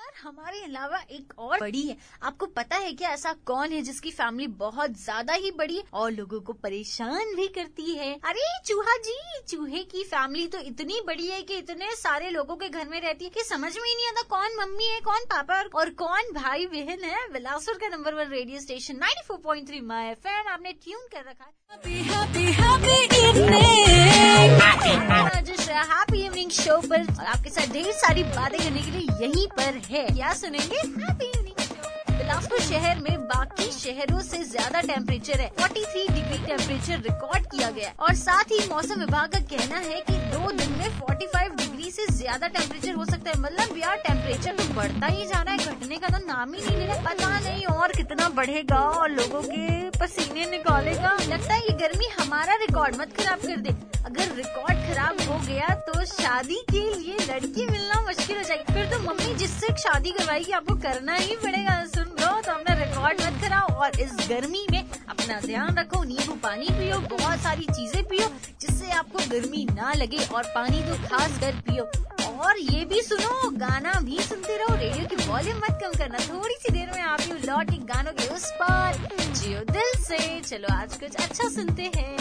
यार, हमारे अलावा एक और बड़ी है। आपको पता है क्या ऐसा कौन है जिसकी फैमिली बहुत ज़्यादा ही बड़ी है और लोगों को परेशान भी करती है? अरे, चूहा जी, चूहे की फैमिली तो इतनी बड़ी है कि इतने सारे लोगों के घर में रहती है कि समझ में ही नहीं आता कौन मम्मी है, कौन पापा और कौन भाई बहन है। बिलासपुर का number one radio station 94.3 four point three my fan आपने ट्यून कर रखा है। पर और आपके साथ ढेर सारी बातें करने के लिए यहीं पर है। क्या सुनेंगे? बिलासपुर शहर में बाकी शहरों से ज़्यादा टेम्परेचर है। 43 डिग्री टेम्परेचर रिकॉर्ड किया गया और साथ ही मौसम विभाग का कहना है कि दो दिन में 45 डिग्री से ज़्यादा टेम्परेचर हो सकता है। मतलब यार टेम्परेचर तो बढ़ता ही जा रहा है। घटने का तो नाम ही नहीं रहा पता नहीं और कितना बढ़ेगा और लोगों के पसीने निकालेगा। लगता है ये गर्मी हमारा रिकॉर्ड मत खराब कर दे। अगर रिकॉर्ड खराब हो गया तो शादी के लिए लड़की मिलना मुश्किल हो जाएगी। फिर तो मम्मी जिससे शादी करवाएगी, आपको करना ही पड़ेगा। सुन लो तो अपना रिकॉर्ड मत कराओ। और इस गर्मी में अपना ध्यान रखो, नींबू पानी पियो, बहुत सारी चीज़ें पियो, जिससे आपको गर्मी ना लगे और पानी तो खास कर पियो। और ये भी सुनो, गाना भी सुनते रहो रेडियो की वॉल्यूम मत कम करना। थोड़ी सी देर में आप यू लौट गानों के उस पार। जियो दिल से। चलो, आज कुछ अच्छा सुनते हैं।